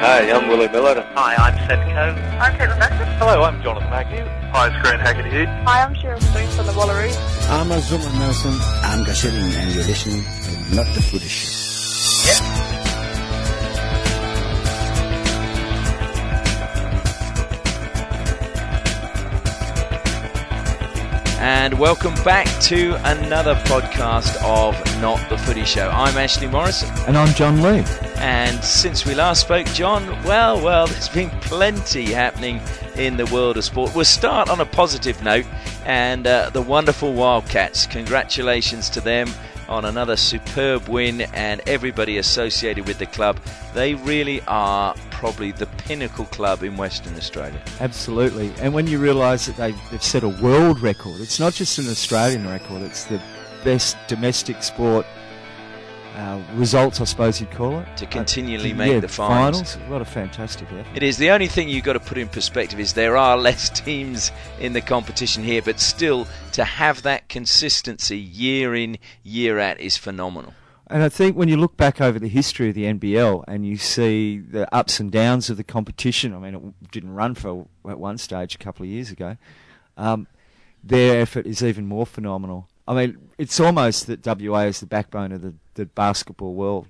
Hi, I'm Willie Miller. Hi, I'm Seb Coe. I'm Caitlin Baxter. Hello, I'm Jonathan Agnew. Hi, it's Grant Haggerty. Hi, I'm Sharon Stone from the Wallaroos. I'm Azuma Nelson. I'm Gashirin, and you're listening to Not the Footy and welcome back to another podcast of Not the Footy Show. I'm Ashley Morrison. And I'm John Lee. And since we last spoke, John, well, well, there's been plenty happening in the world of sport. We'll start on a positive note, and uh, the wonderful Wildcats. Congratulations to them on another superb win, and everybody associated with the club. They really are probably the pinnacle club in Western Australia. Absolutely. And when you realise that they, have set a world record, it's not just an Australian record, it's the best domestic sport uh, results, I suppose you'd call it. To continually uh, make yeah, the finals. finals. What a fantastic effort. It is. The only thing you've got to put in perspective is there are less teams in the competition here, but still to have that consistency year in, year out is phenomenal. And I think when you look back over the history of the NBL and you see the ups and downs of the competition, I mean, it didn't run for at one stage a couple of years ago. Um, their effort is even more phenomenal. I mean, it's almost that WA is the backbone of the, the basketball world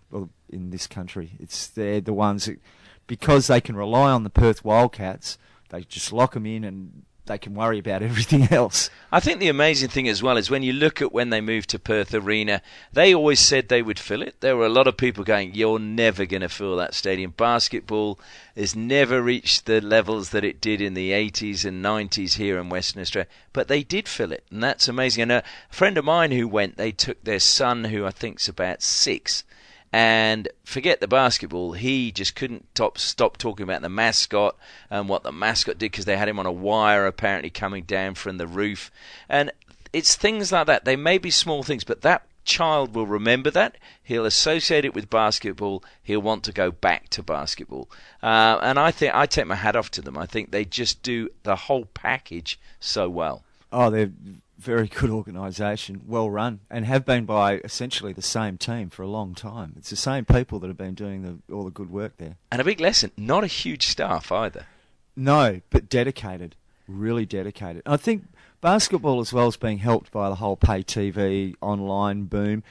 in this country. It's they're the ones that, because they can rely on the Perth Wildcats, they just lock them in and they can worry about everything else. I think the amazing thing as well is when you look at when they moved to Perth Arena, they always said they would fill it. There were a lot of people going, "You're never going to fill that stadium." Basketball has never reached the levels that it did in the 80s and 90s here in Western Australia, but they did fill it, and that's amazing. And a friend of mine who went, they took their son, who I think's about six and forget the basketball. He just couldn't top, stop talking about the mascot and what the mascot did because they had him on a wire apparently coming down from the roof. And it's things like that. They may be small things, but that child will remember that. He'll associate it with basketball. He'll want to go back to basketball. Uh, and I think I take my hat off to them. I think they just do the whole package so well. Oh, they're very good organisation, well run, and have been by essentially the same team for a long time. It's the same people that have been doing the, all the good work there. And a big lesson, not a huge staff either. No, but dedicated, really dedicated. I think basketball as well is being helped by the whole pay TV online boom.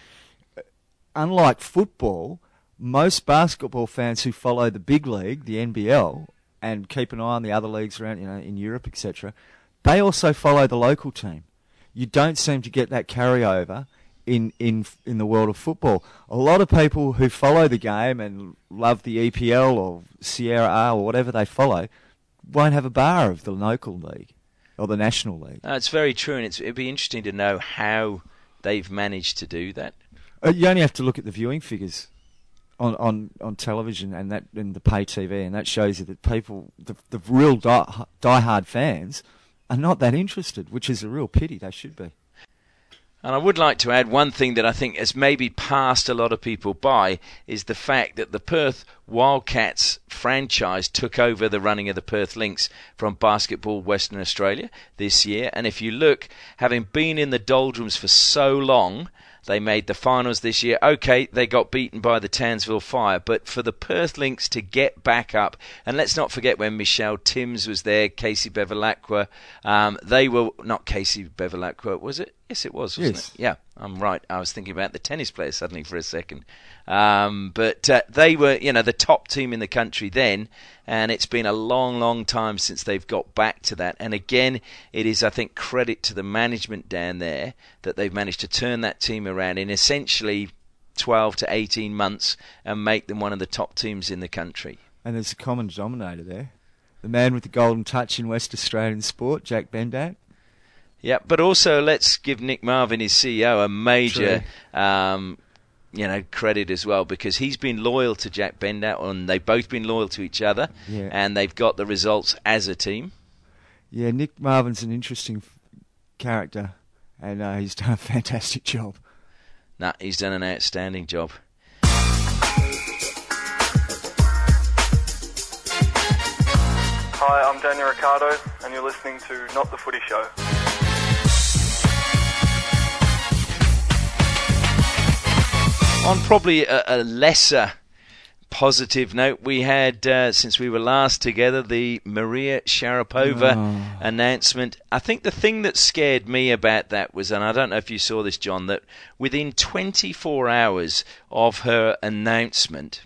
Unlike football, most basketball fans who follow the big league, the NBL, and keep an eye on the other leagues around, you know, in Europe, etc., they also follow the local team you don't seem to get that carryover in, in in the world of football. A lot of people who follow the game and love the EPL or Serie A or whatever they follow won't have a bar of the local league or the national league. Uh, it's very true, and it'd be interesting to know how they've managed to do that. Uh, you only have to look at the viewing figures on, on, on television and that and the pay TV, and that shows you that people, the, the real die, die-hard fans, are not that interested, which is a real pity. They should be. And I would like to add one thing that I think has maybe passed a lot of people by is the fact that the Perth Wildcats franchise took over the running of the Perth Lynx from Basketball Western Australia this year. And if you look, having been in the doldrums for so long, they made the finals this year. Okay, they got beaten by the Townsville Fire, but for the Perth Lynx to get back up, and let's not forget when Michelle Timms was there, Casey Bevilacqua, um, they were not Casey Bevilacqua, was it? Yes, it was, wasn't yes. it? Yeah, I'm right. I was thinking about the tennis player suddenly for a second. Um, but uh, they were, you know, the top team in the country then, and it's been a long, long time since they've got back to that. And again, it is, I think, credit to the management down there that they've managed to turn that team around in essentially 12 to 18 months and make them one of the top teams in the country. And there's a common denominator there. The man with the golden touch in West Australian sport, Jack Bendat. Yeah, but also let's give Nick Marvin, his CEO, a major um, you know credit as well because he's been loyal to Jack Bendat and they've both been loyal to each other yeah. and they've got the results as a team. Yeah, Nick Marvin's an interesting character and uh, he's done a fantastic job. Nah, he's done an outstanding job. Hi, I'm Daniel Ricciardo and you're listening to Not the Footy Show. On probably a, a lesser positive note, we had, uh, since we were last together, the Maria Sharapova Oh. announcement. I think the thing that scared me about that was, and I don't know if you saw this, John, that within 24 hours of her announcement,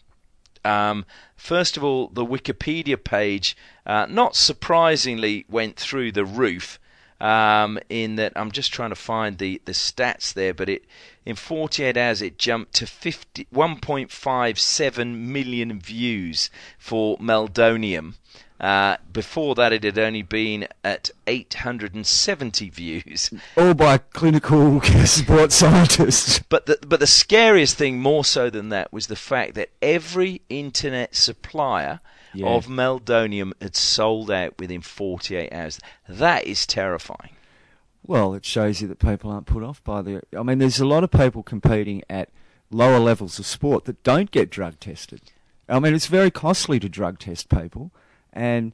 um, first of all, the Wikipedia page, uh, not surprisingly, went through the roof. Um, in that, I'm just trying to find the, the stats there, but it in 48 hours it jumped to 50, 1.57 million views for Meldonium. Uh, before that, it had only been at 870 views. All by clinical sports scientists. But the, but the scariest thing, more so than that, was the fact that every internet supplier Yeah. of Meldonium had sold out within 48 hours. That is terrifying. Well, it shows you that people aren't put off by the. I mean, there's a lot of people competing at lower levels of sport that don't get drug tested. I mean, it's very costly to drug test people, and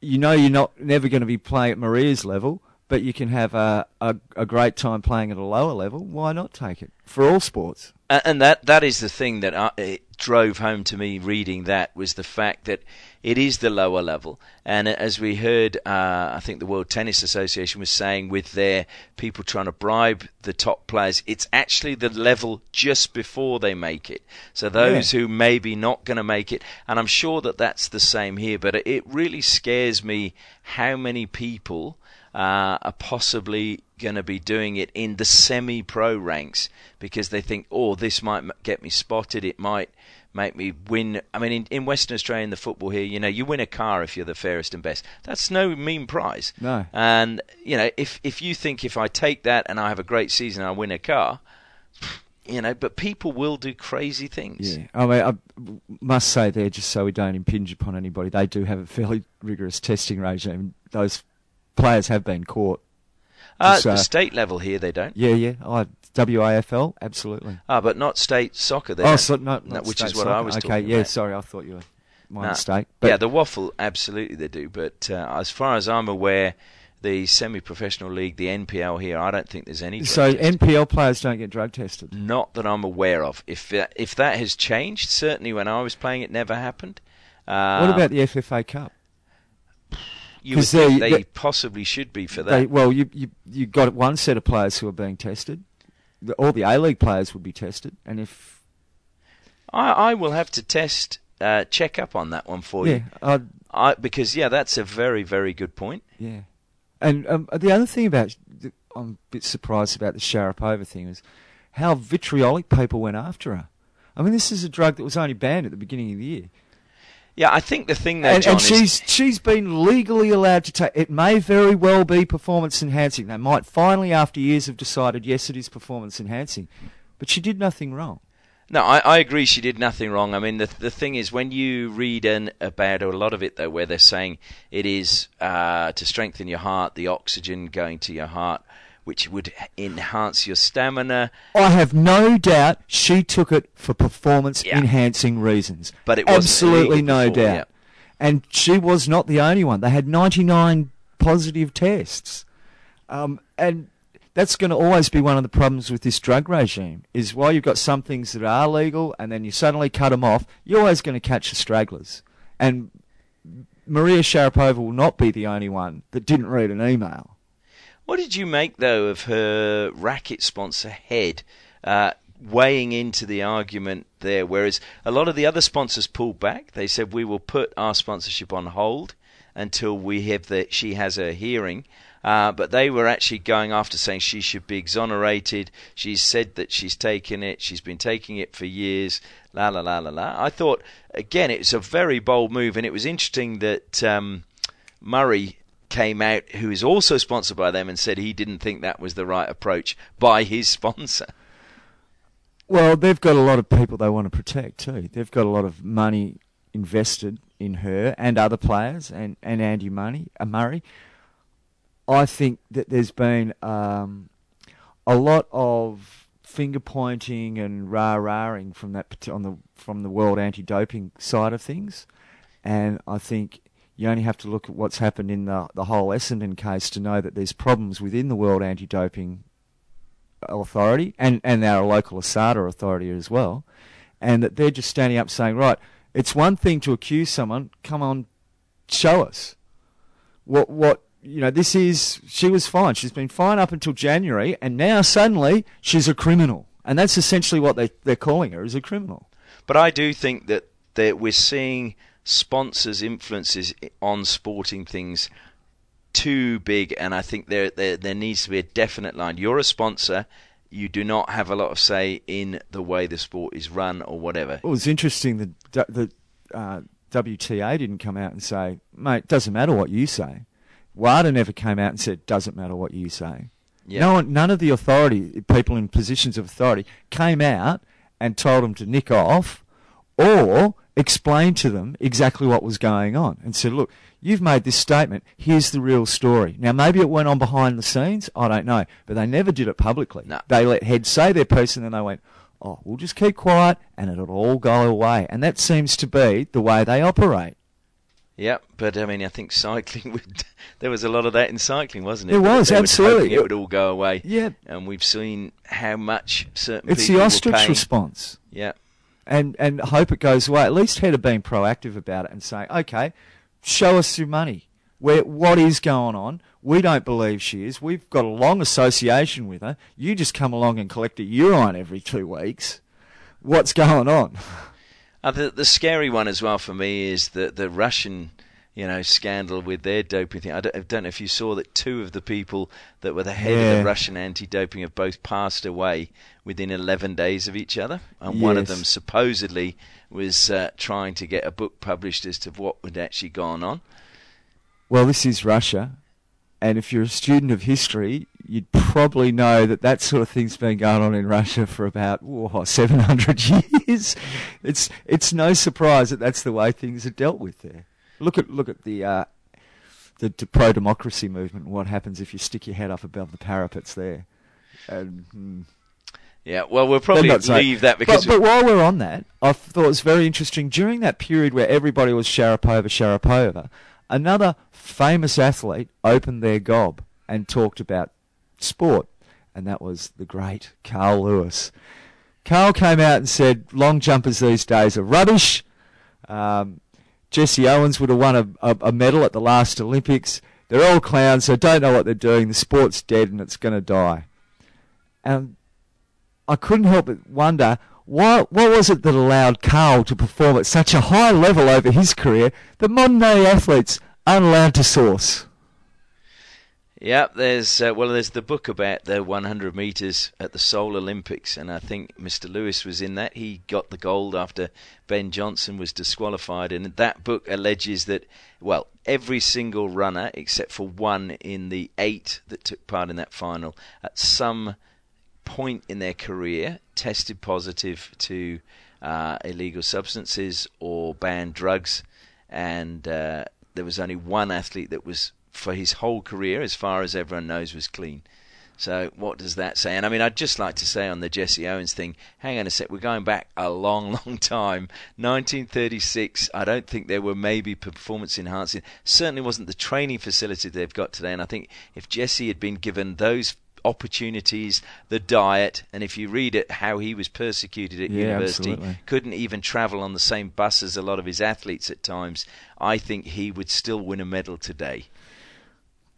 you know you're not never going to be playing at Maria's level, but you can have a, a a great time playing at a lower level. Why not take it for all sports? And that that is the thing that I, drove home to me reading that was the fact that it is the lower level, and as we heard, uh, I think the World Tennis Association was saying with their people trying to bribe the top players, it's actually the level just before they make it. So those who maybe not going to make it, and I'm sure that that's the same here, but it really scares me how many people uh, are possibly going to be doing it in the semi-pro ranks because they think, oh, this might get me spotted. It might make me win. I mean, in, in Western Australia, in the football here, you know, you win a car if you're the fairest and best. That's no mean prize. No. And you know, if if you think if I take that and I have a great season, I win a car. You know, but people will do crazy things. Yeah, I mean, I must say there, just so we don't impinge upon anybody, they do have a fairly rigorous testing regime. Those players have been caught. Uh, Just, uh, the state level here, they don't. Yeah, yeah. Oh, WAFL, absolutely. Ah, but not state soccer. They oh, so, no, No, not which state is what soccer. I was Okay, yeah, about. sorry, I thought you were my Nah. mistake. But yeah, the WAFL, absolutely they do. But uh, as far as I'm aware, the semi-professional league, the NPL here, I don't think there's any. so. NPL players don't get drug tested. not that I'm aware of. If that, if that has changed, certainly when I was playing, it never happened. Uh, what about the FFA Cup? you? They they- possibly should be for that. They, well, you you you got one set of players who are being tested. The, all the A League players would be tested, and if I, I will have to test, uh, check up on that one for yeah, you. i I, because yeah, that's a very, very good point. Yeah, and um, the other thing about I'm a bit surprised about the Sharapova thing is how vitriolic people went after her. I mean, this is a drug that was only banned at the beginning of the year, Yeah, I think the thing though, and, John, and is she's she's been legally allowed to take. It may very well be performance enhancing. They might finally, after years, have decided yes, it is performance enhancing, but she did nothing wrong. No, I, I agree. She did nothing wrong. I mean, the the thing is, when you read an, about a lot of it, though, where they're saying it is uh, to strengthen your heart, the oxygen going to your heart, which would enhance your stamina. I have no doubt she took it for performance Yeah. enhancing reasons. But it wasn't absolutely no before, doubt. yeah. And she was not the only one. They had 99 positive tests. Um, and that's going to always be one of the problems with this drug regime is while you've got some things that are legal and then you suddenly cut them off, you're always going to catch the stragglers. And Maria Sharapova will not be the only one that didn't read an email. What did you make though of her racket sponsor Head uh, weighing into the argument there? Whereas a lot of the other sponsors pulled back. They said we will put our sponsorship on hold until we have the she has her hearing. Uh, but they were actually going after saying she should be exonerated. She's said that she's taken it. She's been taking it for years. La la la la la. I thought again it's a very bold move, and it was interesting that um, Murray came out, who is also sponsored by them, and said he didn't think that was the right approach by his sponsor. Well, they've got a lot of people they want to protect too. They've got a lot of money invested in her and other players and, and Andy Money, uh, Murray. I think that there's been um, a lot of finger pointing and rah rahing from that on the from the world anti-doping side of things, and I think you only have to look at what's happened in the the whole Essendon case to know that there's problems within the world anti-doping authority and, and our local ASADA authority as well. and that they're just standing up saying, right, it's one thing to accuse someone. Come on, show us what what you know. This is she was fine. She's been fine up until January, and now suddenly she's a criminal, and that's essentially what they they're calling her is a criminal. But I do think that that we're seeing sponsors' influences on sporting things too big, and I think there, there there needs to be a definite line. You're a sponsor. You do not have a lot of say in the way the sport is run or whatever. Well, it's interesting that the uh, WTA didn't come out and say, "Mate, doesn't matter what you say." WADA never came out and said, "Doesn't matter what you say." Yeah. No one, none of the authority people in positions of authority came out and told them to nick off, or explained to them exactly what was going on and said, "Look, you've made this statement. Here's the real story." Now, maybe it went on behind the scenes. I don't know, but they never did it publicly. No. They let heads say their piece, and then they went, "Oh, we'll just keep quiet, and it'll all go away." And that seems to be the way they operate. Yeah, but I mean, I think cycling would. There was a lot of that in cycling, wasn't it? There That was, absolutely. It would all go away. Yeah. and we've seen how much certain It's the ostrich response. Yeah, and and hope it goes away. At least Head have been proactive about it and saying, okay, show us your money. Where what is going on? We don't believe she is. We've got a long association with her. You just come along and collect a urine every two weeks. What's going on? Uh, the the scary one as well for me is the the Russian, you know, scandal with their doping thing. I don't, I don't know if you saw that two of the people that were the head of the Russian anti-doping have both passed away within 11 days of each other, and one of them supposedly was uh, trying to get a book published as to what had actually gone on. Well, this is Russia, and if you're a student of history, you'd probably know that that sort of thing's been going on in Russia for about oh, 700 years. It's it's no surprise that that's the way things are dealt with there. Look at look at the uh, the, the pro democracy movement. What happens if you stick your head up above the parapets there? And, hmm. Yeah, well, we'll probably not saying- leave that because But, but while we're on that, I thought it was very interesting. During that period where everybody was Sharapova, Sharapova, another famous athlete opened their gob and talked about sport, and that was the great Carl Lewis. Carl came out and said, "Long jumpers these days are rubbish." Um, Jesse Owens would have won a, a, a medal at the last Olympics. They're all clowns. They don't know what they're doing. The sport's dead and it's going to die. And I couldn't help but wonder what what was it that allowed Carl to perform at such a high level over his career that modern day athletes aren't allowed to source. Yeah, there's uh, well, there's the book about the 100 meters at the Seoul Olympics, and I think Mr. Lewis was in that. He got the gold after Ben Johnson was disqualified, and that book alleges that well, every single runner except for one in the eight that took part in that final, at some point in their career, tested positive to uh, illegal substances or banned drugs, and uh, there was only one athlete that was for his whole career, as far as everyone knows, was clean. So what does that say? And I mean, I'd just like to say on the Jesse Owens thing, hang on a sec, we're going back a long, long time. 1936, I don't think there were maybe performance enhancing. Certainly wasn't the training facility they've got today. And I think if Jesse had been given those opportunities, the diet, and if you read it, how he was persecuted at Yeah, university, absolutely. couldn't even travel on the same bus as a lot of his athletes at times, I think he would still win a medal today.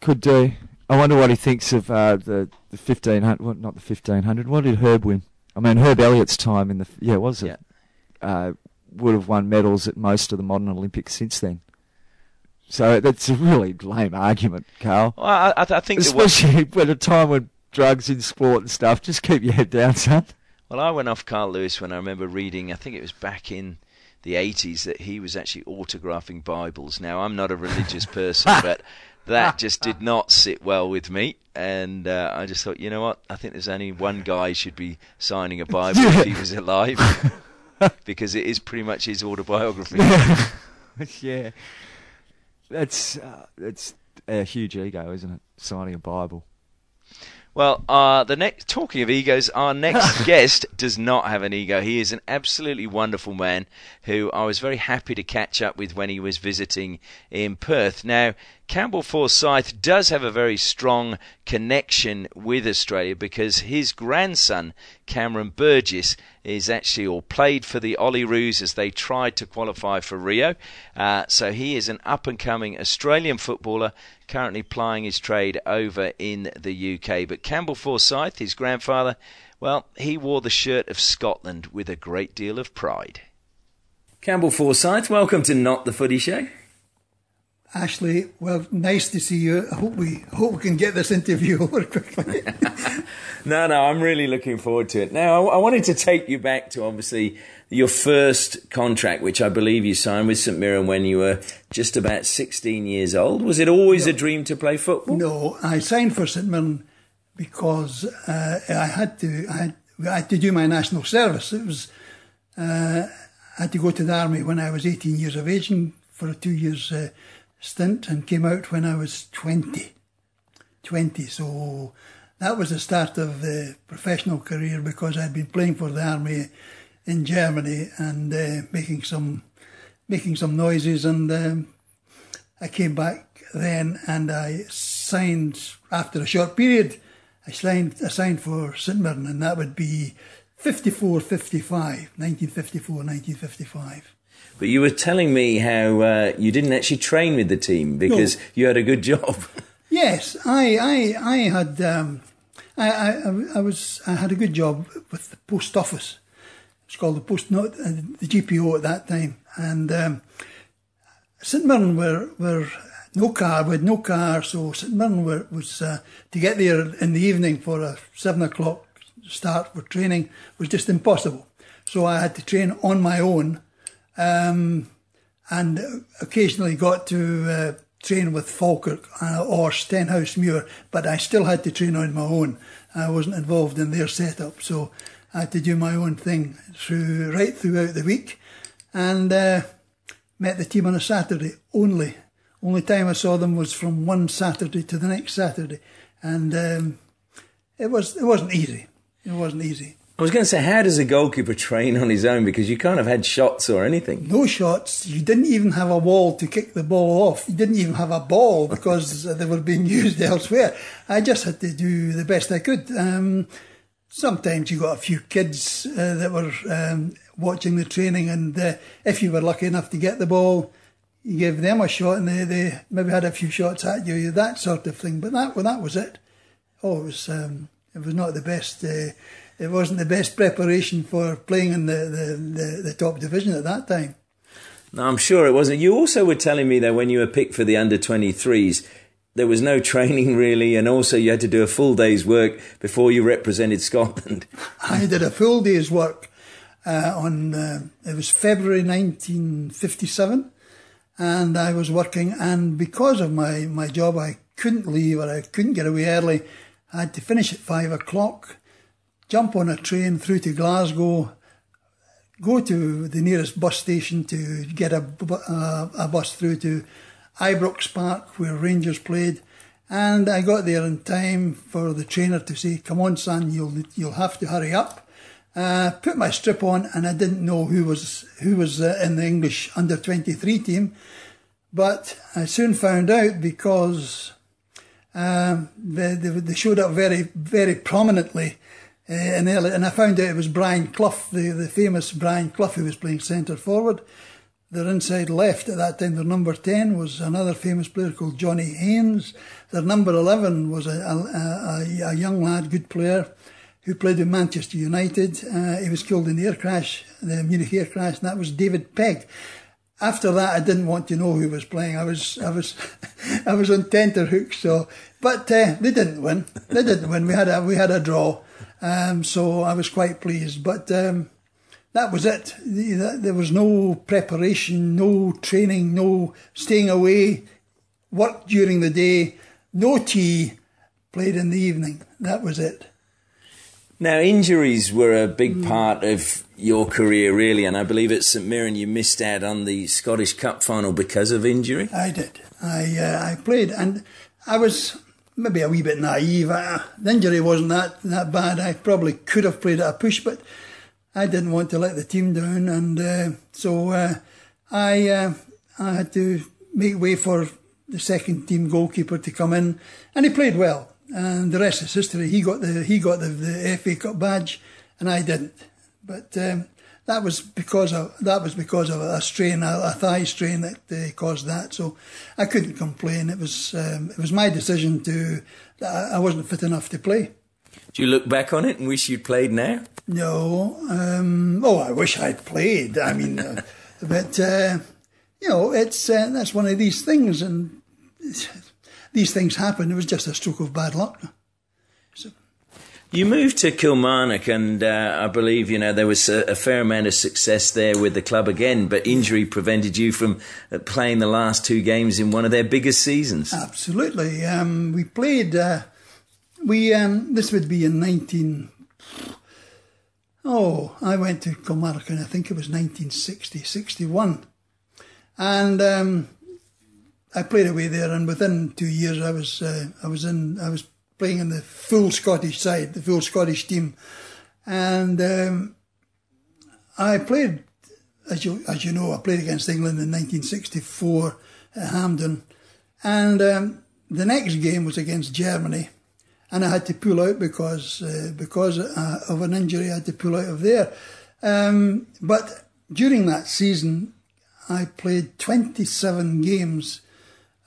Could do. I wonder what he thinks of uh, the the fifteen hundred. Well, not the fifteen hundred. What did Herb win? I mean, Herb Elliott's time in the yeah was it? Uh, would have won medals at most of the modern Olympics since then. So that's a really lame argument, Carl. Well, I, I, think Especially at a time when drugs in sport and stuff. Just keep your head down, son. Well, I went off Carl Lewis when I remember reading, I think it was back in the 80s, that he was actually autographing Bibles. Now, I'm not a religious person, but that just did not sit well with me. And uh, I just thought, you know what? I think there's only one guy should be signing a Bible if he was alive, because it is pretty much his autobiography. yeah, that's uh, that's a huge ego, isn't it? Signing a Bible. Well, uh, the next talking of egos, our next guest does not have an ego. He is an absolutely wonderful man who I was very happy to catch up with when he was visiting in Perth. Now, Campbell Forsyth does have a very strong connection with Australia because his grandson, Cameron Burgess, is actually or played for the Olyroos as they tried to qualify for Rio. Uh, so he is an up and coming Australian footballer currently plying his trade over in the UK. But Campbell Forsyth, his grandfather, well, he wore the shirt of Scotland with a great deal of pride. Campbell Forsyth, welcome to Not the Footy Show. Ashley, well, nice to see you. I hope we hope we can get this interview over quickly. no, no, I'm really looking forward to it. Now, I, I, wanted to take you back to obviously your first contract, which I believe you signed with St Mirren when you were just about 16 years old. Was it always no, a dream to play football? No, I signed for St Mirren because uh, I had to. I had, I had, to do my national service. It was. Uh, I had to go to the army when I was 18 years of age and for two years. Uh, stint and came out when I was 20. 20. So that was the start of the professional career because I'd been playing for the army in Germany and uh, making some making some noises and um, I came back then and I signed after a short period I signed I signed for St Mirren and that would be 54 55 1954 1955 but you were telling me how uh, you didn't actually train with the team because no. you had a good job. yes, I, I, I had, um, I, I, I, was, I had a good job with the post office. It's called the post, not uh, the GPO at that time, and um, St Mirren were were no car, we had no car, so St Mirren were, was uh, to get there in the evening for a seven o'clock start for training was just impossible. So I had to train on my own um, and occasionally got to uh, train with Falkirk uh, or Stenhousemuir, but I still had to train on my own. I wasn't involved in their setup, so I had to do my own thing through right throughout the week, and uh, met the team on a Saturday only. Only time I saw them was from one Saturday to the next Saturday, and um, it was it wasn't easy. It wasn't easy. I was going to say, how does a goalkeeper train on his own? Because you can't have had shots or anything. No shots. You didn't even have a wall to kick the ball off. You didn't even have a ball because they were being used elsewhere. I just had to do the best I could. Um, sometimes you got a few kids uh, that were um, watching the training, and uh, if you were lucky enough to get the ball, you gave them a shot, and they, they maybe had a few shots at you, that sort of thing. But that well, that was it. Oh, it was um, it was not the best. Uh, it wasn't the best preparation for playing in the, the, the, the top division at that time. No, I'm sure it wasn't. You also were telling me that when you were picked for the under 23s, there was no training really, and also you had to do a full day's work before you represented Scotland. I did a full day's work uh, on, uh, it was February 1957, and I was working, and because of my, my job, I couldn't leave or I couldn't get away early. I had to finish at five o'clock jump on a train through to Glasgow, go to the nearest bus station to get a, uh, a bus through to Ibrox Park where Rangers played. And I got there in time for the trainer to say, "Come on, son, you'll you'll have to hurry up." Uh, put my strip on, and I didn't know who was who was uh, in the English under twenty three team, but I soon found out because um, they, they, they showed up very very prominently uh, and, early, and I found out it was Brian Clough, the, the famous Brian Clough, who was playing centre forward. Their inside left at that time, their number 10 was another famous player called Johnny Haynes. Their number 11 was a, a, a, a young lad, good player, who played in Manchester United. Uh, he was killed in the air crash, the Munich air crash, and that was David Pegg. After that, I didn't want to know who was playing. I was, I was, I was on tenterhooks. So, but uh, they didn't win. They didn't win. We had a, we had a draw. Um, so I was quite pleased. But um, that was it. There was no preparation, no training, no staying away, work during the day, no tea, played in the evening. That was it. Now, injuries were a big part of your career, really, and I believe at St Mirren you missed out on the Scottish Cup final because of injury. I did. I uh, I played, and I was maybe a wee bit naive. Uh, the injury wasn't that, that bad. I probably could have played at a push, but I didn't want to let the team down, and uh, so uh, I uh, I had to make way for the second team goalkeeper to come in, and he played well. And the rest is history. He got the he got the, the FA Cup badge, and I didn't. But um, that was because of that was because of a strain, a, a thigh strain that uh, caused that. So I couldn't complain. It was um, it was my decision to that I wasn't fit enough to play. Do you look back on it and wish you'd played now? No. Um, oh, I wish I'd played. I mean, uh, but uh, you know, it's uh, that's one of these things, and these things happen. It was just a stroke of bad luck. You moved to Kilmarnock, and uh, I believe you know there was a, a, fair amount of success there with the club again, but injury prevented you from uh, playing the last two games in one of their biggest seasons. Absolutely, um, we played. Uh, we um, this would be in nineteen. Oh, I went to Kilmarnock, and I think it was 1960, 61. and um, I played away there, and within two years, I was uh, I was in I was playing in the full Scottish side, the full Scottish team, and um, I played, as you as you know, I played against England in 1964 at Hampden, and um, the next game was against Germany, and I had to pull out because uh, because uh, of an injury. I had to pull out of there, um, but during that season, I played 27 games.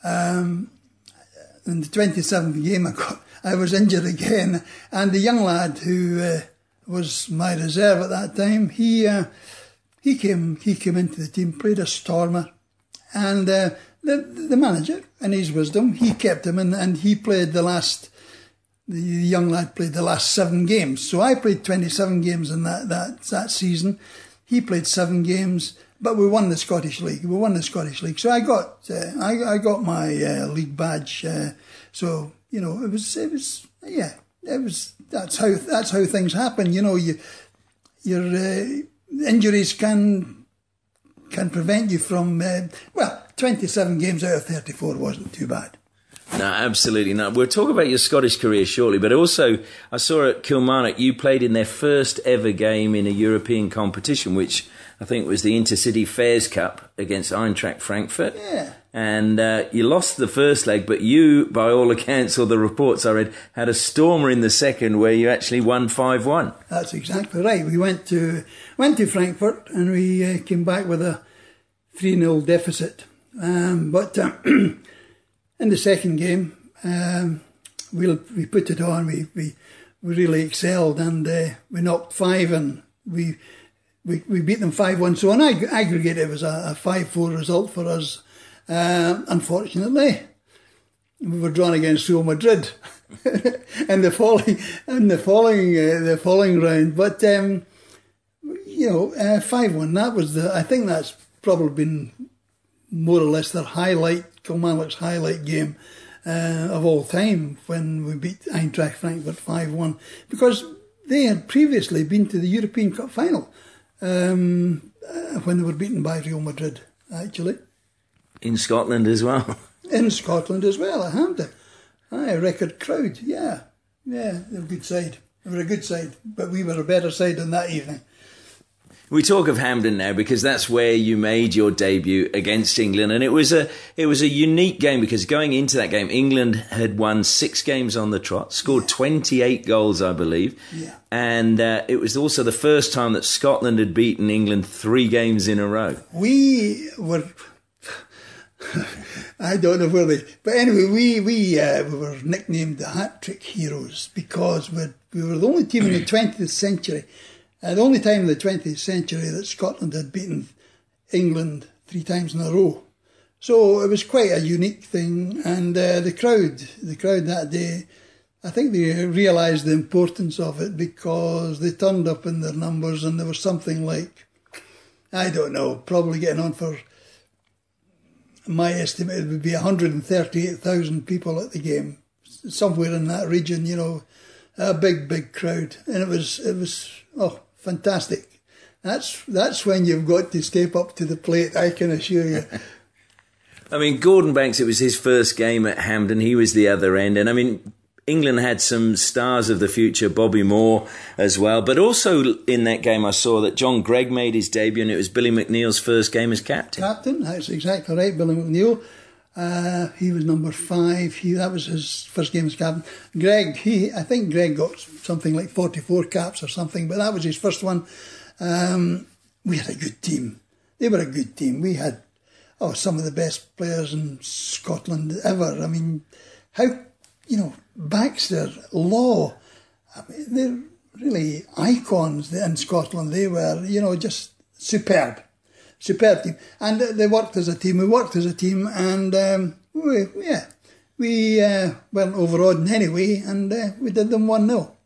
Um, in the 27th game, I got I was injured again, and the young lad who uh, was my reserve at that time, he uh, he came he came into the team, played a stormer, and uh, the the manager, in his wisdom, he kept him, and, and he played the last. The young lad played the last seven games, so I played twenty seven games in that that that season. He played seven games, but we won the Scottish League. We won the Scottish League, so I got uh, I, I got my uh, league badge. Uh, so you know, it was, it was, yeah, it was. That's how that's how things happen. You know, you your uh, injuries can can prevent you from. Uh, well, twenty seven games out of thirty four wasn't too bad. No, absolutely not. We'll talk about your Scottish career shortly, but also I saw at Kilmarnock you played in their first ever game in a European competition, which I think it was the Intercity Fairs Cup against Eintracht Frankfurt. Yeah and uh, you lost the first leg, but you, by all accounts or the reports I read, had a stormer in the second where you actually won five one. That's exactly right. We went to went to Frankfurt and we uh, came back with a three 0 deficit. Um, but uh, in the second game, um, we we put it on. We we, we really excelled and uh, we knocked five and we. We, we beat them 5 1. So, on ag- aggregate, it was a 5 4 result for us uh, unfortunately, we were drawn against Real Madrid in the following in the following uh, the following round. But um, you know, uh, five uh, one. That was the. I think that's probably been more or less their highlight, Kilmarnock's highlight game uh, of all time when we beat Eintracht Frankfurt five one because they had previously been to the European Cup final um, uh, when they were beaten by Real Madrid. Actually. In Scotland as well. In Scotland as well, at Hampden. Aye, record crowd, yeah. Yeah, they're a good side. They were a good side, but we were a better side on that evening. We talk of Hampden now because that's where you made your debut against England, and it was a it was a unique game because going into that game, England had won six games on the trot, scored twenty eight goals, I believe, yeah. and uh, it was also the first time that Scotland had beaten England three games in a row. We were I don't know where they, but anyway, we we uh, we were nicknamed the hat trick heroes because we we were the only team in the 20th century, uh, the only time in the 20th century that Scotland had beaten England three times in a row. So it was quite a unique thing, and uh, the crowd, the crowd that day, I think they realised the importance of it because they turned up in their numbers, and there was something like, I don't know, probably getting on for my estimate would be 138,000 people at the game, somewhere in that region. You know, a big, big crowd, and it was it was oh fantastic. That's that's when you've got to step up to the plate. I can assure you. I mean, Gordon Banks. It was his first game at Hampden. He was the other end, and I mean, England had some stars of the future, Bobby Moore as well. But also in that game, I saw that John Greig made his debut, and it was Billy McNeill's first game as captain. Captain, that's exactly right, Billy McNeill. Uh, he was number five. He that was his first game as captain. Greig, he I think Greig got something like forty four caps or something, but that was his first one. Um, we had a good team. They were a good team. We had oh some of the best players in Scotland ever. I mean, how you know Baxter, Law. I mean, they're really icons in Scotland. They were you know just superb superb team. And they worked as a team. We worked as a team, and um, we, yeah, we uh, weren't overawed in any way, and uh, we did them 1 0.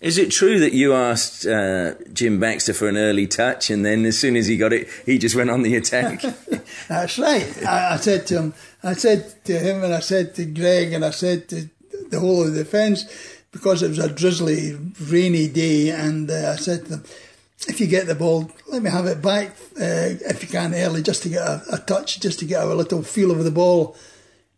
Is it true that you asked uh, Jim Baxter for an early touch, and then as soon as he got it, he just went on the attack? That's right. I, I, said to him, I said to him, and I said to Greig, and I said to the whole of the defence, because it was a drizzly, rainy day, and uh, I said to them, if you get the ball, let me have it back uh, if you can early, just to get a, a, touch, just to get a little feel of the ball.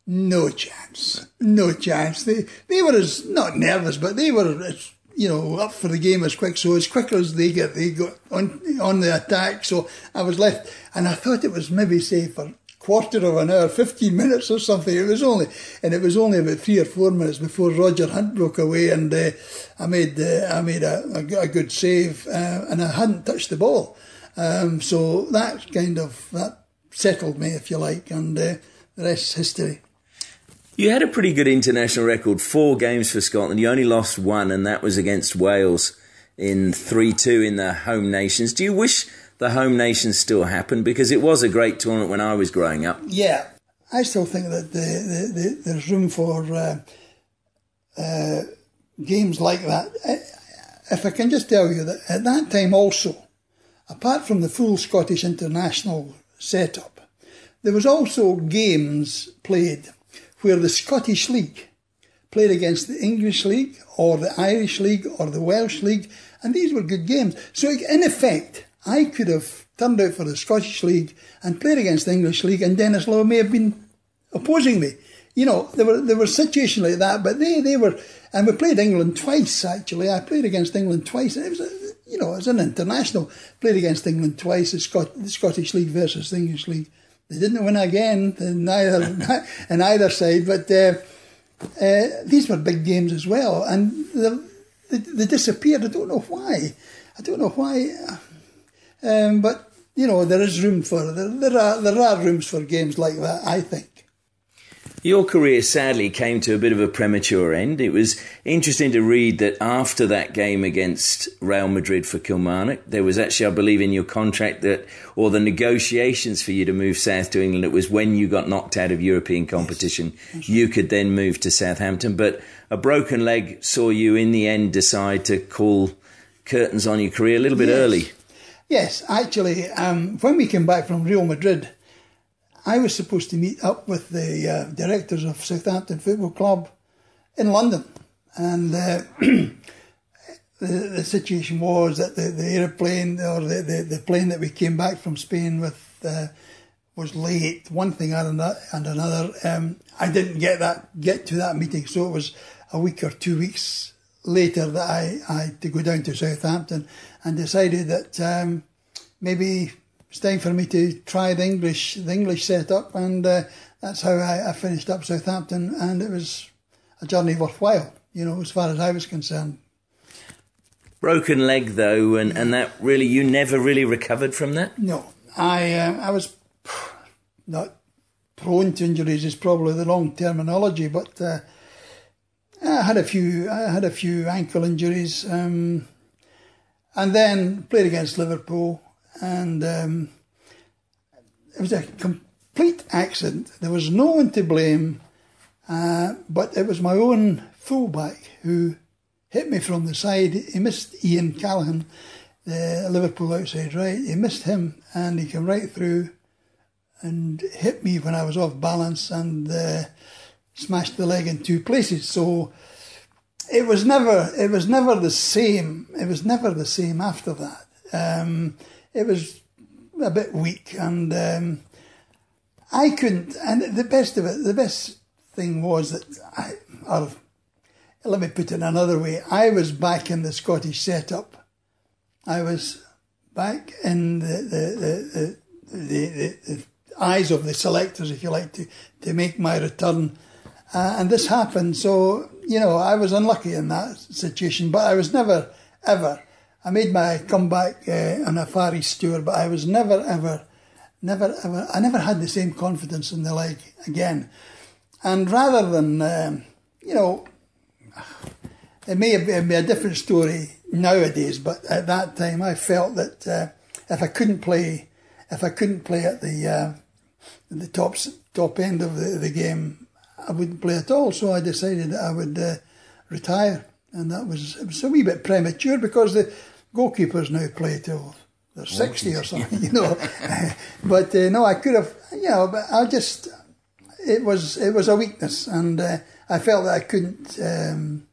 No chance, no chance. They they were as not nervous, but they were as you know up for the game as quick. So as quick as they get, they got on on the attack. So I was left, and I thought it was maybe say for quarter of an hour, 15 minutes or something. It was only, and it was only about three or four minutes before Roger Hunt broke away and uh, I made, uh, I made a, a, a good save uh, and I hadn't touched the ball. Um, so that kind of, that settled me, if you like, and uh, the rest is history. You had a pretty good international record, four games for Scotland. You only lost one, and that was against Wales in 3 2 in the home nations. Do you wish the home nations still happen because it was a great tournament when I was growing up. Yeah, I still think that the, the, the, there's room for uh, uh, games like that. If I can just tell you that at that time also, apart from the full Scottish international setup, there was also games played where the Scottish League played against the English League or the Irish League or the Welsh League, and these were good games. So in effect, I could have turned out for the Scottish League and played against the English League, and Denis Law may have been opposing me. You know, there were there were situations like that, but they, they were, and we played England twice actually. I played against England twice, and it was, a, you know, as an international. Played against England twice, the, Scot- the Scottish League versus the English League. They didn't win again, neither in either side, but uh, uh, these were big games as well, and they, they disappeared. I don't know why. I don't know why. Um, but you know, there is room for there, there are there are rooms for games like that. I think. Your career sadly came to a bit of a premature end. It was interesting to read that after that game against Real Madrid for Kilmarnock, there was actually, I believe, in your contract that, or the negotiations for you to move south to England, it was when you got knocked out of European competition, yes. you could then move to Southampton. But a broken leg saw you in the end decide to call curtains on your career a little bit yes. early. Yes, actually, um, when we came back from Real Madrid, I was supposed to meet up with the uh, directors of Southampton Football Club in London. And uh, the, the, situation was that the, the aeroplane or the, the, the, plane that we came back from Spain with uh, was late, one thing and another. Um, I didn't get that get to that meeting, so it was a week or two weeks later that I, I had to go down to Southampton and decided that um, maybe it's time for me to try the English the English setup, and uh, that's how I, I, finished up Southampton, and it was a journey worthwhile, you know, as far as I was concerned. Broken leg though, and, and that really you never really recovered from that. No, I uh, I was not prone to injuries is probably the wrong terminology, but uh, I had a few I had a few ankle injuries. Um, and then played against Liverpool, and um, it was a complete accident. There was no one to blame, uh, but it was my own fullback who hit me from the side. He missed Ian Callaghan, the Liverpool outside right. He missed him, and he came right through and hit me when I was off balance and uh, smashed the leg in two places. So it was never it was never the same. It was never the same after that. Um, it was a bit weak, and um, I couldn't. And the best of it, the best thing was that I, or let me put it another way, I was back in the Scottish setup. I was back in the the the, the, the, the eyes of the selectors, if you like, to, to make my return. Uh, and this happened. So, you know, I was unlucky in that situation, but I was never, ever. I made my comeback uh, on a Far East tour, but I was never, ever, never, ever, I never had the same confidence in the leg again. And rather than, um, you know, it may have been a different story nowadays, but at that time I felt that uh, if I couldn't play, if I couldn't play at the uh, the top top end of the, the game, I wouldn't play at all. So I decided that I would uh, retire, and that was it was a wee bit premature because the goalkeepers now play till they're sixty or something, you know. but uh, no, I could have, you know, but I just it was it was a weakness, and uh, I felt that I couldn't. Um,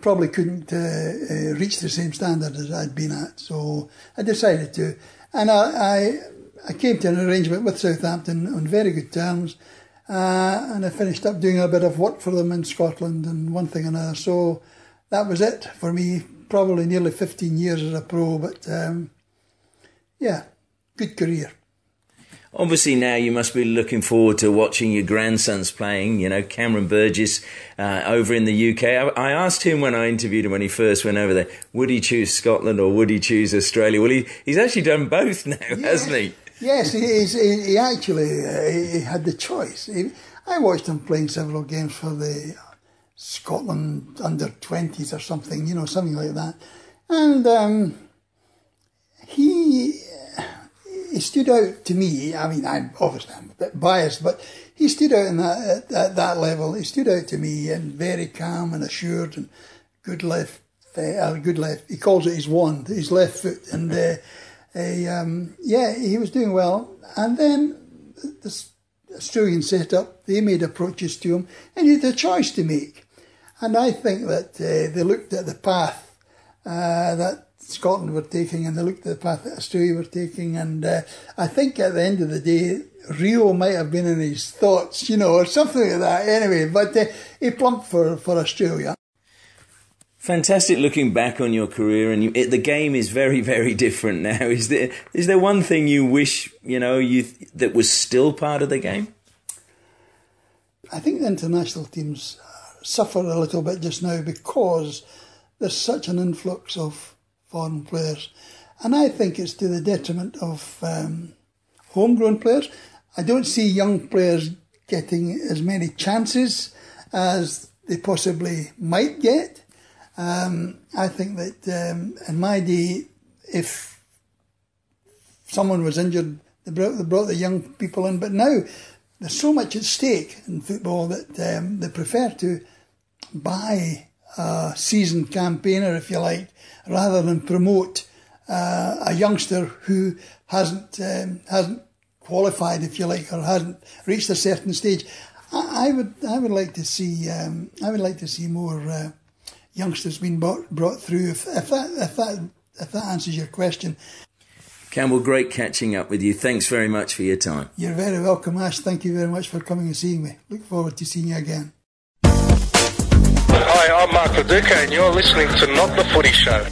probably couldn't uh, uh, reach the same standard as I'd been at. So I decided to, and I, I, I came to an arrangement with Southampton on very good terms, uh, and I finished up doing a bit of work for them in Scotland and one thing and another. So that was it for me. Probably nearly 15 years as a pro, but um, yeah, good career. Obviously, now you must be looking forward to watching your grandsons playing. You know, Cameron Burgess uh, over in the UK. I, I, asked him when I interviewed him when he first went over there, would he choose Scotland or would he choose Australia? Well, he, he's actually done both now, yes. hasn't he? Yes, he, he, actually uh, he had the choice. He, I watched him playing several games for the Scotland under 20s or something, you know, something like that. And um, he he stood out to me. I mean, I'm obviously I'm a bit biased, but he stood out in that at, at that level. He stood out to me and very calm and assured and good left, uh, good left. He calls it his wand, his left foot, and uh, um, yeah, he was doing well. And then the Australian setup, they made approaches to him, and he had a choice to make. And I think that uh, they looked at the path uh, that Scotland were taking, and they looked at the path that Australia were taking. And uh, I think at the end of the day, Rio might have been in his thoughts, you know, or something like that. Anyway, but uh, he plumped for, for Australia. Fantastic looking back on your career, and you, it, the game is very, very different now. Is there is there one thing you wish you know you that was still part of the game? I think the international teams suffer a little bit just now because there's such an influx of foreign players. And I think it's to the detriment of um, homegrown players. I don't see young players getting as many chances as they possibly might get. Um, I think that um, in my day, if someone was injured, they brought, they brought the young people in. But now there's so much at stake in football that um, they prefer to buy a seasoned campaigner, if you like, rather than promote uh, a youngster who hasn't um, hasn't qualified, if you like, or hasn't reached a certain stage. I, I would I would like to see um, I would like to see more uh, youngsters being brought, brought through. If, if that if that if that answers your question. Campbell, great catching up with you. Thanks very much for your time. You're very welcome, Ash. Thank you very much for coming and seeing me. Look forward to seeing you again. Hi, I'm Mark Laduca, and you're listening to Not the Footy Show.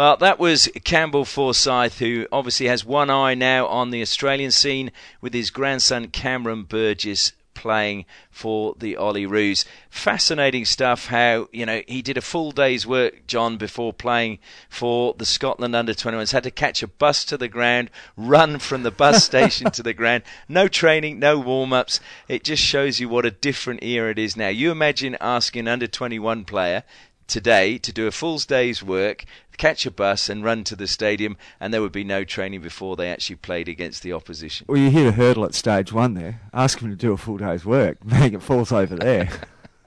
Well, that was Campbell Forsyth, who obviously has one eye now on the Australian scene with his grandson Cameron Burgess playing for the Olyroos. Fascinating stuff how, you know, he did a full day's work, John, before playing for the Scotland under 21s. Had to catch a bus to the ground, run from the bus station to the ground. No training, no warm ups. It just shows you what a different era it is now. You imagine asking an under 21 player today to do a full day's work, catch a bus and run to the stadium, and there would be no training before they actually played against the opposition. Well, you hit a hurdle at stage one there. Ask them to do a full day's work. Make it falls over there.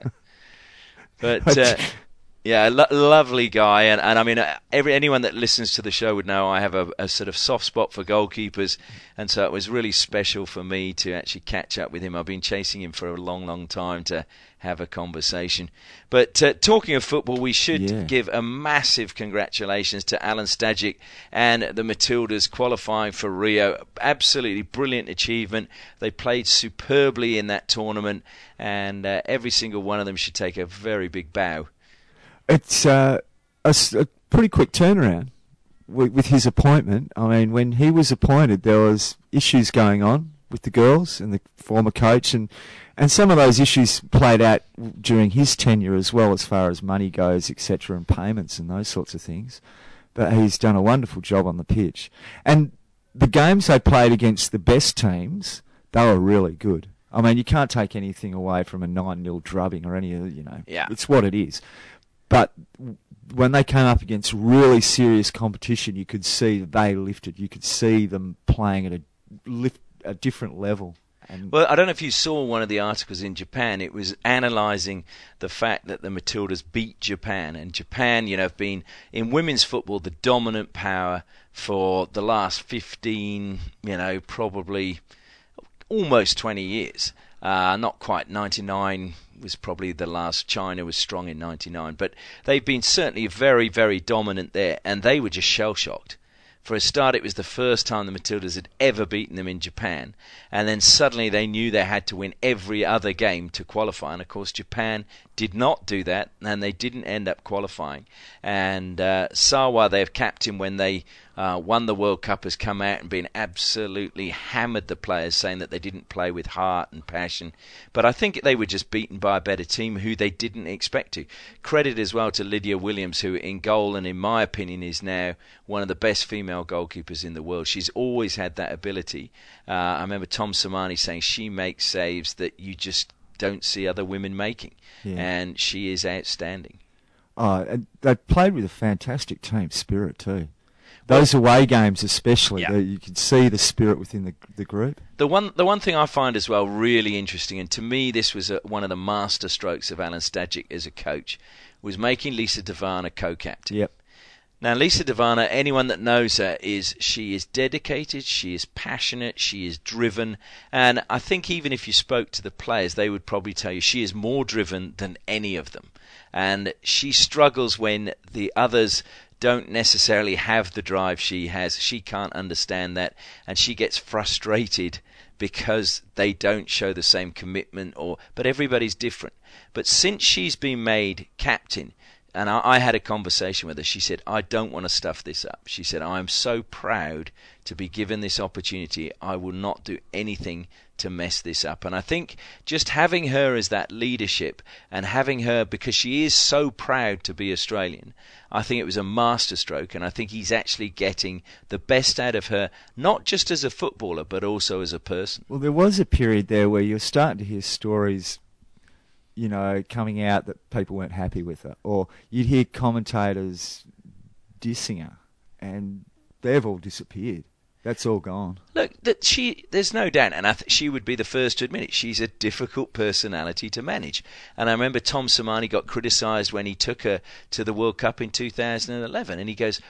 but uh, Yeah, lo- lovely guy, and, and I mean, uh, every anyone that listens to the show would know I have a, a sort of soft spot for goalkeepers, and so it was really special for me to actually catch up with him. I've been chasing him for a long, long time to have a conversation. But uh, talking of football, we should Yeah. give a massive congratulations to Alen Stajcic and the Matildas qualifying for Rio. Absolutely brilliant achievement. They played superbly in that tournament, and uh, every single one of them should take a very big bow. It's uh, a, a pretty quick turnaround with, with his appointment. I mean, when he was appointed, there was issues going on with the girls and the former coach, and and some of those issues played out during his tenure as well, as far as money goes, etc., and payments and those sorts of things. But he's done a wonderful job on the pitch, and the games they played against the best teams, they were really good. I mean, you can't take anything away from a 9 0 drubbing or any of you know. Yeah. It's what it is. But when they came up against really serious competition, you could see that they lifted. You could see them playing at a, lift, a different level. And Well, I don't know if you saw one of the articles in Japan. It was analysing the fact that the Matildas beat Japan, and Japan, you know, have been in women's football the dominant power for the last fifteen, you know, probably almost 20 years. Uh, not quite 99 was probably the last. China was strong in 99, but they've been certainly very, very dominant there, and they were just shell shocked. For a start, it was the first time the Matildas had ever beaten them in Japan, and then suddenly they knew they had to win every other game to qualify. And of course, Japan did not do that, and they didn't end up qualifying. And uh, Sawa, their captain, when they uh, won the World Cup, has come out and been absolutely hammered the players, saying that they didn't play with heart and passion. But I think they were just beaten by a better team who they didn't expect to. Credit as well to Lydia Williams, who in goal and in my opinion is now one of the best female goalkeepers in the world. She's always had that ability. Uh, I remember Tom Sermanni saying she makes saves that you just don't see other women making, Yeah. and she is outstanding. And they played with a fantastic team spirit too. Those away games, especially, Yeah. you can see the spirit within the the group. The one, the one thing I find as well really interesting, and to me this was a, one of the master strokes of Alen Stajcic as a coach, was making Lisa De Vanna co-captain. Yep. Now, Lisa De Vanna, anyone that knows her, is she is dedicated, she is passionate, she is driven, and I think even if you spoke to the players, they would probably tell you she is more driven than any of them, and she struggles when the others don't necessarily have the drive she has. She can't understand that, and she gets frustrated because they don't show the same commitment or but everybody's different. But since she's been made captain and I, I had a conversation with her she said i don't want to stuff this up. She said i'm so proud to be given this opportunity. I will not do anything to mess this up and i think just having her as that leadership and having her because she is so proud to be australian I think it was a masterstroke, and I think he's actually getting the best out of her, not just as a footballer, but also as a person. Well, there was a period there where you're starting to hear stories, you know, coming out that people weren't happy with her, or you'd hear commentators dissing her, and they've all disappeared. That's all gone. Look, that she, there's no doubt, and th- she would be the first to admit it. She's a difficult personality to manage. And I remember Tom Sermanni got criticised when he took her to the World Cup in 2011, and he goes,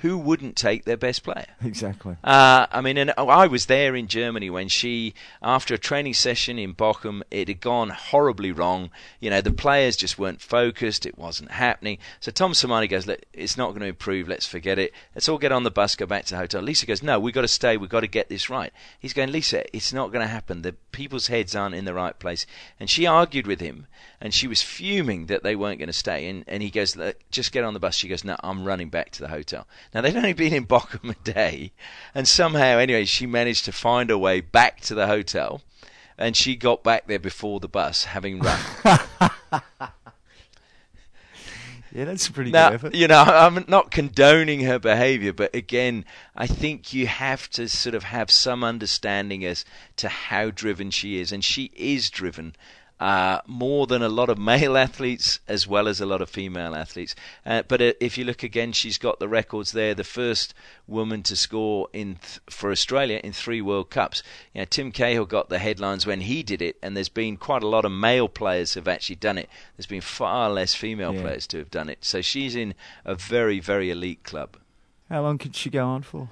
"Who wouldn't take their best player?" Exactly. Uh, I mean, and I was there in Germany when she, after a training session in Bochum, it had gone horribly wrong. You know, the players just weren't focused. It wasn't happening. So Tom Sermanni goes, "Look, it's not going to improve. Let's forget it. Let's all get on the bus, go back to the hotel. Lisa goes, no, we've got to stay. We've got to get this right. He's going, Lisa, it's not going to happen. The people's heads aren't in the right place. And she argued with him, and she was fuming that they weren't going to stay. And, and he goes, "Look, just get on the bus. She goes, no, I'm running back to the hotel. Now, they'd only been in Bochum a day, and somehow, anyway, she managed to find her way back to the hotel, and she got back there before the bus, having run. Yeah, that's a pretty Now, good effort. you know, I'm not condoning her behaviour, but again, I think you have to sort of have some understanding as to how driven she is, and she is driven. Uh, more than a lot of male athletes as well as a lot of female athletes. Uh, but uh, if you look again, she's got the records there. The first woman to score in th- for Australia in three World Cups. You know, Tim Cahill got the headlines when he did it, and there's been quite a lot of male players have actually done it. There's been far less female Yeah. players to have done it. So she's in a very, very elite club. How long can she go on for?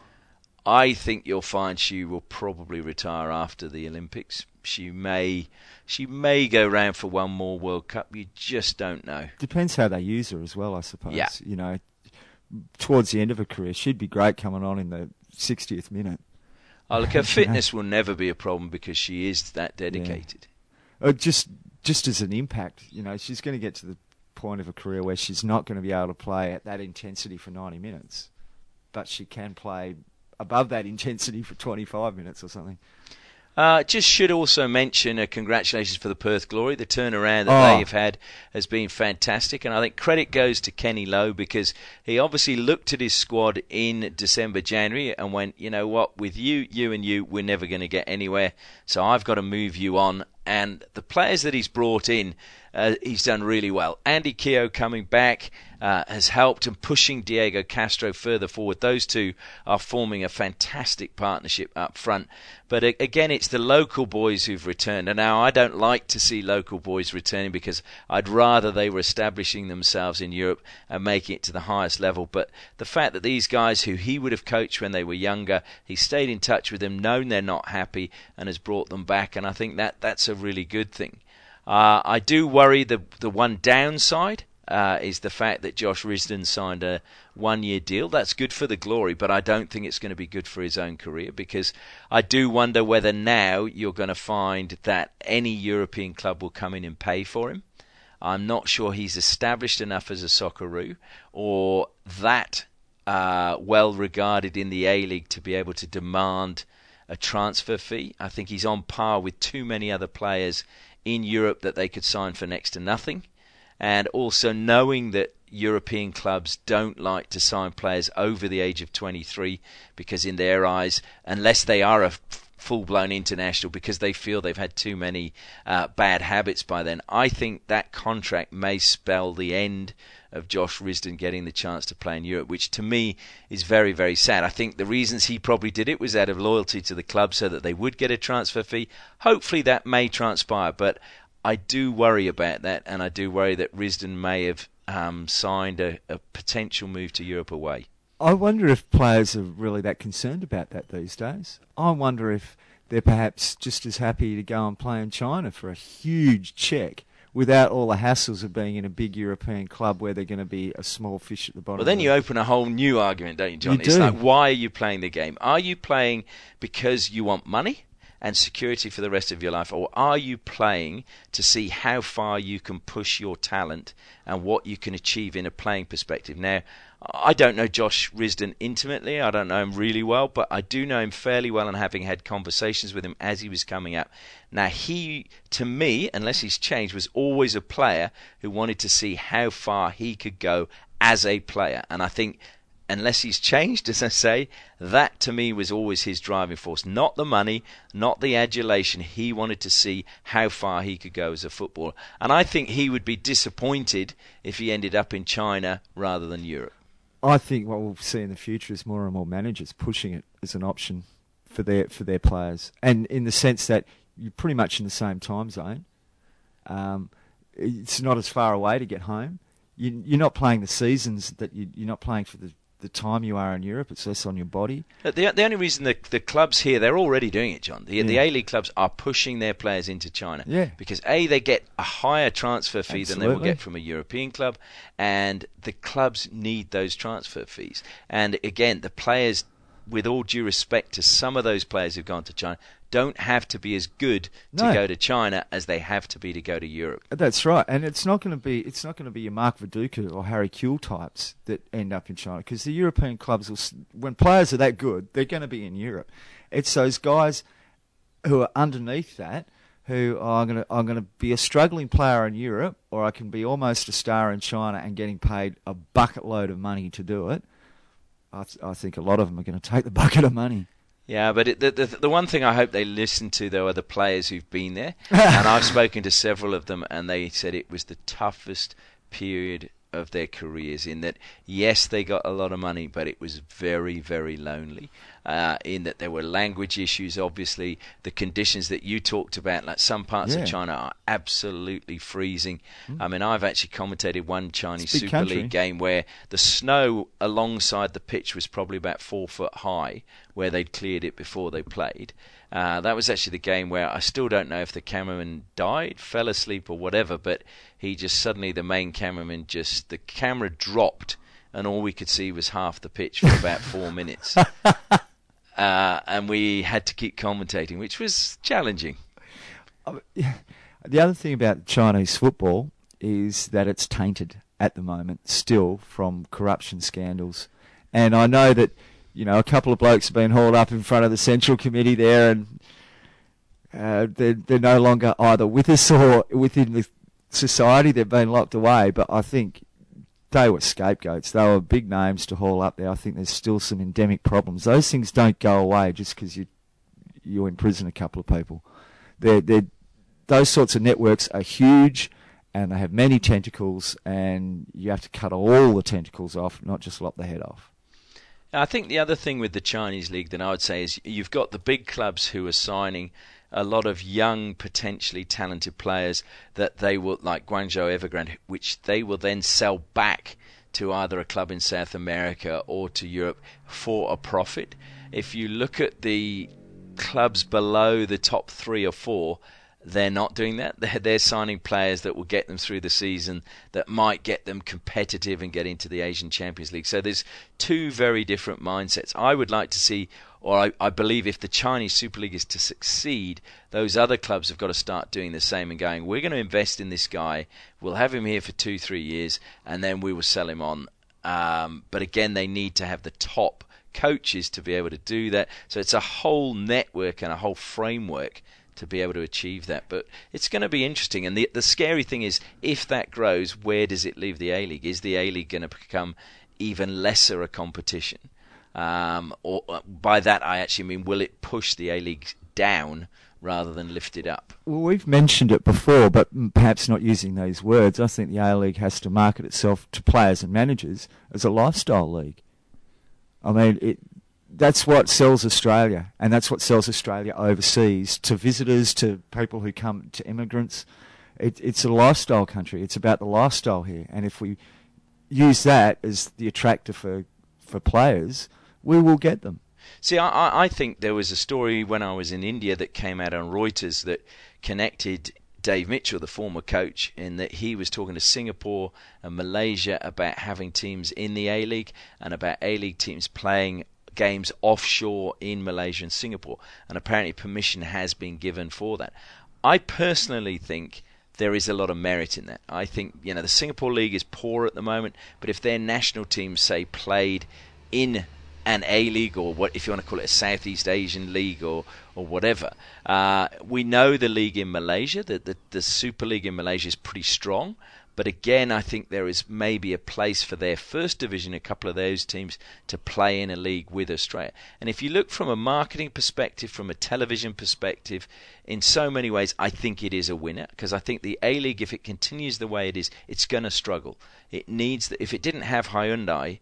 I think you'll find she will probably retire after the Olympics. She may, she may go round for one more World Cup. You just don't know. Depends how they use her as well, I suppose. Yeah. You know, towards the end of her career, she'd be great coming on in the 60th minute. Oh, look, her fitness will never be a problem because she is that dedicated. Uh, just just as an impact, you know, she's going to get to the point of a career where she's not going to be able to play at that intensity for 90 minutes, but she can play above that intensity for 25 minutes or something. Uh, just should also mention uh, congratulations for the Perth Glory. The turnaround that Oh. they've had has been fantastic, and I think credit goes to Kenny Lowe because he obviously looked at his squad in December, January, and went, you know what, with you, you, and you, we're never going to get anywhere. So I've got to move you on. And the players that he's brought in, uh, he's done really well. Andy Keogh coming back uh, has helped and pushing Diego Castro further forward. Those two are forming a fantastic partnership up front. But again, it's the local boys who've returned. And now I don't like to see local boys returning because I'd rather they were establishing themselves in Europe and making it to the highest level. But the fact that these guys who he would have coached when they were younger, he stayed in touch with them, known they're not happy, and has brought them back. And I think that that's a really good thing. Uh, I do worry the the one downside uh, is the fact that Josh Risden signed a one year deal. That's good for the glory, but I don't think it's going to be good for his own career because I do wonder whether now you're going to find that any European club will come in and pay for him. I'm not sure he's established enough as a Socceroo or that uh, well regarded in the A League to be able to demand a transfer fee. I think he's on par with too many other players in Europe that they could sign for next to nothing. And also knowing that European clubs don't like to sign players over the age of 23 because, in their eyes, unless they are a full blown international, because they feel they've had too many uh, bad habits by then, I think that contract may spell the end of Josh Risden getting the chance to play in Europe, which to me is very, very sad. I think the reasons he probably did it was out of loyalty to the club so that they would get a transfer fee. Hopefully that may transpire, but I do worry about that, and I do worry that Risden may have um, signed a, a potential move to Europe away. I wonder if players are really that concerned about that these days. I wonder if they're perhaps just as happy to go and play in China for a huge check without all the hassles of being in a big European club where they're going to be a small fish at the bottom. Well, then you the- open a whole new argument, don't you, John? You it's do. like, why are you playing the game? Are you playing because you want money and security for the rest of your life, or are you playing to see how far you can push your talent and what you can achieve in a playing perspective? Now, I don't know Josh Risden intimately. I don't know him really well, but I do know him fairly well and having had conversations with him as he was coming up. Now, he, to me, unless he's changed, was always a player who wanted to see how far he could go as a player. And I think, unless he's changed, as I say, that to me was always his driving force. Not the money, not the adulation. He wanted to see how far he could go as a footballer. And I think he would be disappointed if he ended up in China rather than Europe. I think what we'll see in the future is more and more managers pushing it as an option for their for their players, and in the sense that you're pretty much in the same time zone. Um, it's not as far away to get home. You, you're not playing the seasons that you, you're not playing for the, the time you are in Europe. It's less on your body. Uh, The, the only reason the, the clubs here, they're already doing it, John. The, the A League clubs are pushing their players into China. Yeah. Because A, they get a higher transfer fee than they will get from a European club, and the clubs need those transfer fees. And again, the players, with all due respect to some of those players who've gone to China, don't have to be as good to No. go to China as they have to be to go to Europe. That's right, and it's not going to be it's not going to be your Mark Viduka or Harry Kewell types that end up in China because the European clubs will when players are that good they're going to be in Europe. It's those guys who are underneath that who are going to I'm going to be a struggling player in Europe or I can be almost a star in China and getting paid a bucket load of money to do it. I, th- I think a lot of them are going to take the bucket of money. Yeah, but it, the, the the one thing I hope they listen to though are the players who've been there, and I've spoken to several of them, and they said it was the toughest period of their careers. In that, yes, they got a lot of money, but it was very, very lonely. Uh, in that there were language issues, obviously, the conditions that you talked about, like some parts Yeah. of China are absolutely freezing. I mean, I've actually commentated one Chinese It's a big Super country. League game where the snow alongside the pitch was probably about four foot high, where they'd cleared it before they played. Uh, that was actually the game where I still don't know if the cameraman died, fell asleep, or whatever, but he just suddenly, the main cameraman just, the camera dropped, and all we could see was half the pitch for about four minutes. Uh, and we had to keep commentating, which was challenging. The other thing about Chinese football is that it's tainted at the moment still from corruption scandals. And I know that, you know, a couple of blokes have been hauled up in front of the Central Committee there and uh, they're, they're no longer either with us or within the society. They've been locked away. But I think they were scapegoats. They were big names to haul up there. I think there's still some endemic problems. Those things don't go away just because you, you imprison a couple of people. They're, they're, those sorts of networks are huge and they have many tentacles and you have to cut all the tentacles off, not just lop the head off. I think the other thing with the Chinese league that I would say is you've got the big clubs who are signing a lot of young, potentially talented players that they will, like Guangzhou Evergrande, which they will then sell back to either a club in South America or to Europe for a profit. If you look at the clubs below the top three or four, they're not doing that. They're, they're signing players that will get them through the season, that might get them competitive and get into the Asian Champions League. So there's two very different mindsets. I would like to see, or I, I believe if the Chinese Super League is to succeed, those other clubs have got to start doing the same and going, we're going to invest in this guy, we'll have him here for two, three years, and then we will sell him on. Um, but again, they need to have the top coaches to be able to do that. So it's a whole network and a whole framework to be able to achieve that. But it's going to be interesting. And the the scary thing is, if that grows, where does it leave the A League? Is the A League going to become even lesser a competition? Um, or uh, by that I actually mean, will it push the A League down rather than lift it up? Well, we've mentioned it before, but perhaps not using those words. I think the A League has to market itself to players and managers as a lifestyle league. I mean, it, that's what sells Australia, and that's what sells Australia overseas to visitors, to people who come, to immigrants. It, it's a lifestyle country. It's about the lifestyle here, and if we use that as the attractor for for players, we will get them. See, I- I, think there was a story when I was in India that came out on Reuters that connected Dave Mitchell, the former coach, in that he was talking to Singapore and Malaysia about having teams in the A League and about A League teams playing games offshore in Malaysia and Singapore. And apparently, permission has been given for that. I personally think there is a lot of merit in that. I think you know the Singapore league is poor at the moment, but if their national teams say played in an A league or what if you want to call it a Southeast Asian league or or whatever, uh, we know the league in Malaysia, that the, the Super League in Malaysia is pretty strong. But again, I think there is maybe a place for their first division, a couple of those teams, to play in a league with Australia. And if you look from a marketing perspective, from a television perspective, in so many ways, I think it is a winner because I think the A League, if it continues the way it is, it's going to struggle. It needs that. If it didn't have Hyundai,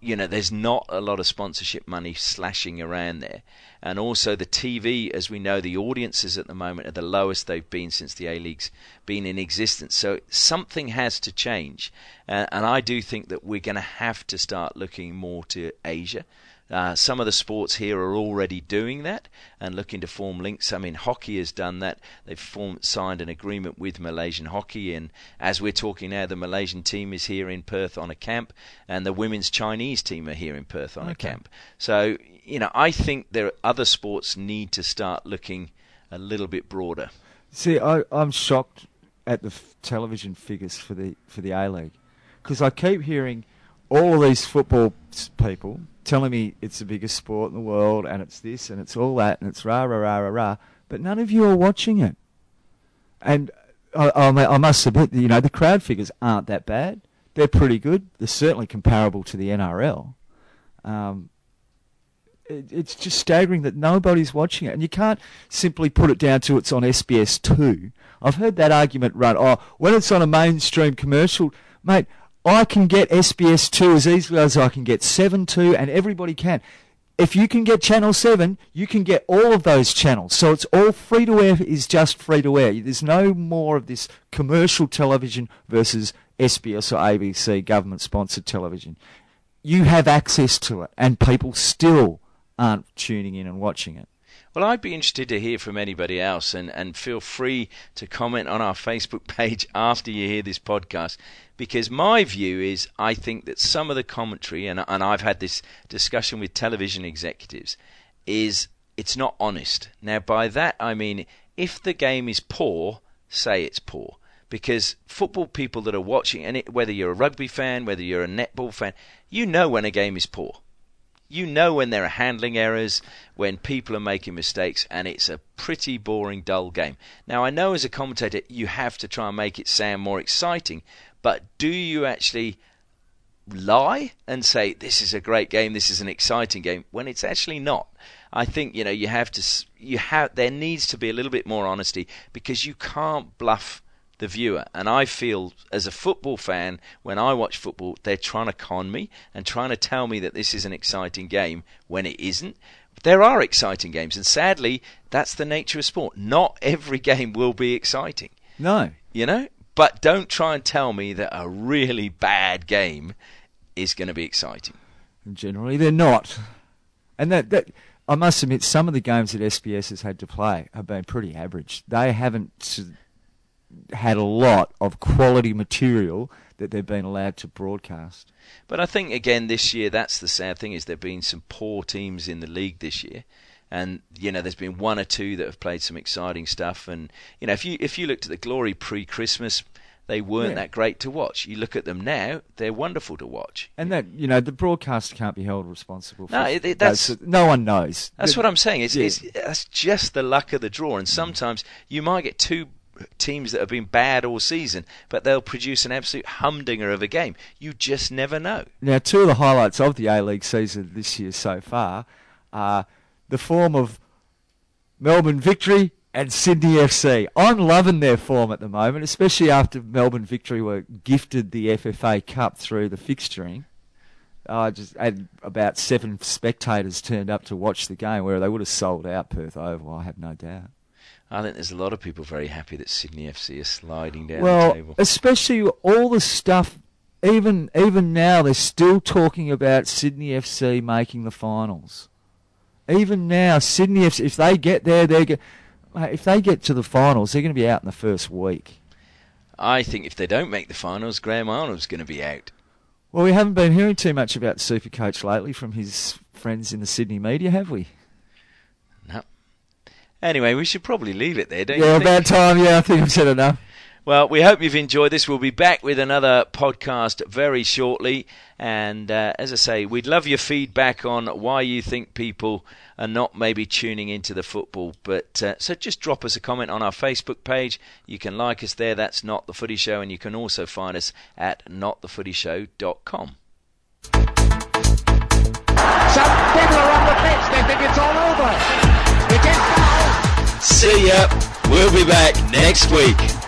you know, there's not a lot of sponsorship money slashing around there. And also the TV, as we know, the audiences at the moment are the lowest they've been since the A League's been in existence. So something has to change. Uh, and I do think that we're going to have to start looking more to Asia. Uh, some of the sports here are already doing that and looking to form links. I mean, hockey has done that. They've formed, signed an agreement with Malaysian hockey, and as we're talking now, the Malaysian team is here in Perth on a camp, and the women's Chinese team are here in Perth on a camp. So, you know, I think there are other sports need to start looking a little bit broader. See, I, I'm shocked at the f- television figures for the for the A League because I keep hearing all these football people telling me it's the biggest sport in the world and it's this and it's all that and it's rah rah rah rah rah, but none of you are watching it. And I, I, I must admit, you know, the crowd figures aren't that bad. They're pretty good. They're certainly comparable to the NRL. Um, it's just staggering that nobody's watching it, and you can't simply put it down to it's on SBS two. I've heard that argument run. Oh, when it's on a mainstream commercial, mate, I can get SBS two as easily as I can get seven two, and everybody can. If you can get Channel 7, you can get all of those channels. So it's all free to air is just free to air. There's no more of this commercial television versus SBS or ABC government sponsored television. You have access to it, and people still aren't tuning in and watching it. Well, I'd be interested to hear from anybody else, and, and feel free to comment on our Facebook page after you hear this podcast. Because my view is, I think that some of the commentary, and, and I've had this discussion with television executives, is it's not honest. Now, by that I mean, if the game is poor, say it's poor. Because football people that are watching, and it, whether you're a rugby fan, whether you're a netball fan, you know when a game is poor you know when there are handling errors, when people are making mistakes, and it's a pretty boring, dull game. Now, I know as a commentator you have to try and make it sound more exciting, but do you actually lie and say this is a great game, this is an exciting game, when it's actually not? I think you know you have to you have there needs to be a little bit more honesty because you can't bluff the viewer. And I feel, as a football fan, when I watch football, they're trying to con me and trying to tell me that this is an exciting game when it isn't. There are exciting games, and sadly, that's the nature of sport. Not every game will be exciting. No. You know? But don't try and tell me that a really bad game is going to be exciting. Generally, they're not. And that, that I must admit, some of the games that SBS has had to play have been pretty average. They haven't had a lot of quality material that they've been allowed to broadcast. But I think again this year that's the sad thing is there've been some poor teams in the league this year. And you know, there's been one or two that have played some exciting stuff. And you know, if you if you looked at the glory pre-Christmas, they weren't yeah. that great to watch. You look at them now; they're wonderful to watch. And that you know, the broadcaster can't be held responsible. for No, it, that's no one knows. That's the, what I'm saying. It's, yeah. it's, that's just the luck of the draw. And sometimes you might get two teams that have been bad all season, but they'll produce an absolute humdinger of a game. You just never know. Now, two of the highlights of the A League season this year so far are the form of Melbourne victory and Sydney FC. I'm loving their form at the moment, especially after Melbourne victory were gifted the FFA Cup through the fixturing. I just had about seven spectators turned up to watch the game, where they would have sold out Perth Oval. I have no doubt. I think there's a lot of people very happy that Sydney FC is sliding down well, the table. especially all the stuff. Even even now, they're still talking about Sydney FC making the finals. Even now, Sydney FC, if they get there, they get. If they get to the finals, they're going to be out in the first week. I think if they don't make the finals, Graham Arnold's going to be out. Well, we haven't been hearing too much about Super Coach lately from his friends in the Sydney media, have we? Anyway, we should probably leave it there, don't yeah, you? Yeah, about time. Yeah, I think I've said enough. Well, we hope you've enjoyed this. We'll be back with another podcast very shortly. And uh, as I say, we'd love your feedback on why you think people are not maybe tuning into the football. But uh, so just drop us a comment on our Facebook page. You can like us there. That's Not the Footy Show, and you can also find us at notthefootyshow.com. Some people are on the fence. They think it's all over. See ya. We'll be back next week.